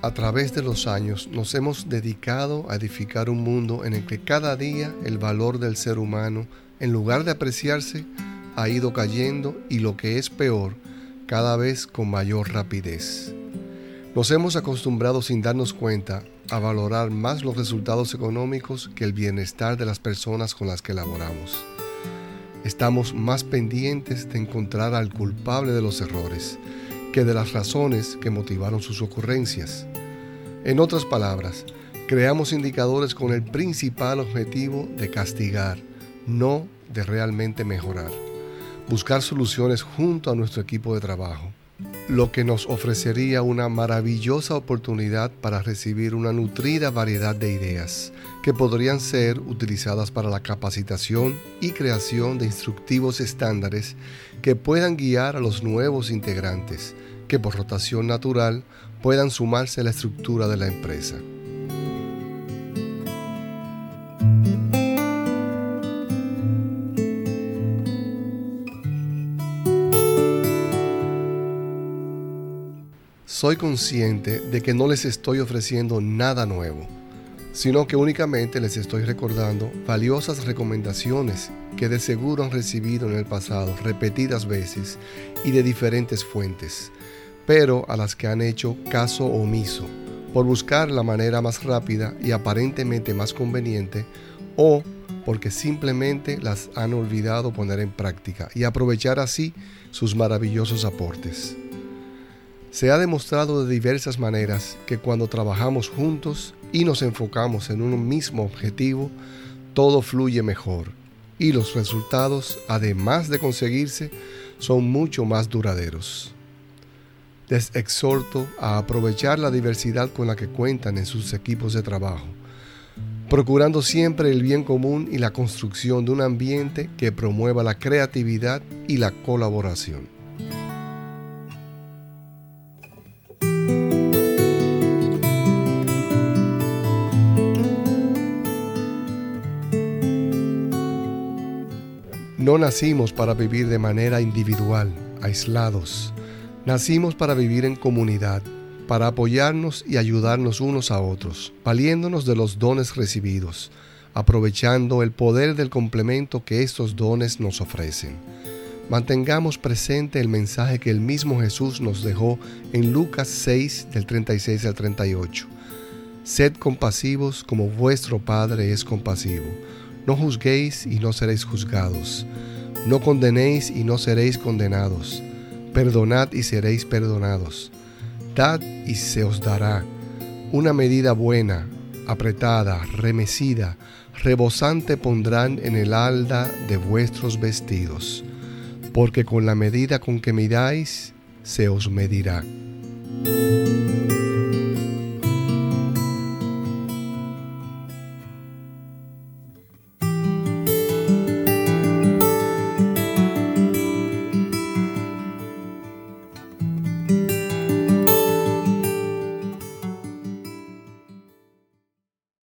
a través de los años nos hemos dedicado a edificar un mundo en el que cada día el valor del ser humano, en lugar de apreciarse, ha ido cayendo y lo que es peor, cada vez con mayor rapidez. Nos hemos acostumbrado sin darnos cuenta a valorar más los resultados económicos que el bienestar de las personas con las que laboramos. Estamos más pendientes de encontrar al culpable de los errores que de las razones que motivaron sus ocurrencias. En otras palabras, creamos indicadores con el principal objetivo de castigar, no de realmente mejorar. Buscar soluciones junto a nuestro equipo de trabajo lo que nos ofrecería una maravillosa oportunidad para recibir una nutrida variedad de ideas que podrían ser utilizadas para la capacitación y creación de instructivos estándares que puedan guiar a los nuevos integrantes que por rotación natural puedan sumarse a la estructura de la empresa. Soy consciente de que no les estoy ofreciendo nada nuevo, sino que únicamente les estoy recordando valiosas recomendaciones que de seguro han recibido en el pasado repetidas veces y de diferentes fuentes, pero a las que han hecho caso omiso por buscar la manera más rápida y aparentemente más conveniente o porque simplemente las han olvidado poner en práctica y aprovechar así sus maravillosos aportes. Se ha demostrado de diversas maneras que cuando trabajamos juntos y nos enfocamos en un mismo objetivo, todo fluye mejor y los resultados, además de conseguirse, son mucho más duraderos. Les exhorto a aprovechar la diversidad con la que cuentan en sus equipos de trabajo, procurando siempre el bien común y la construcción de un ambiente que promueva la creatividad y la colaboración. No nacimos para vivir de manera individual, aislados. Nacimos para vivir en comunidad, para apoyarnos y ayudarnos unos a otros, valiéndonos de los dones recibidos, aprovechando el poder del complemento que estos dones nos ofrecen. Mantengamos presente el mensaje que el mismo Jesús nos dejó en Lucas 6 del 36 al 38. Sed compasivos como vuestro Padre es compasivo. No juzguéis y no seréis juzgados. No condenéis y no seréis condenados. Perdonad y seréis perdonados. Dad y se os dará. Una medida buena, apretada, remecida, rebosante pondrán en el alda de vuestros vestidos, porque con la medida con que midáis, se os medirá.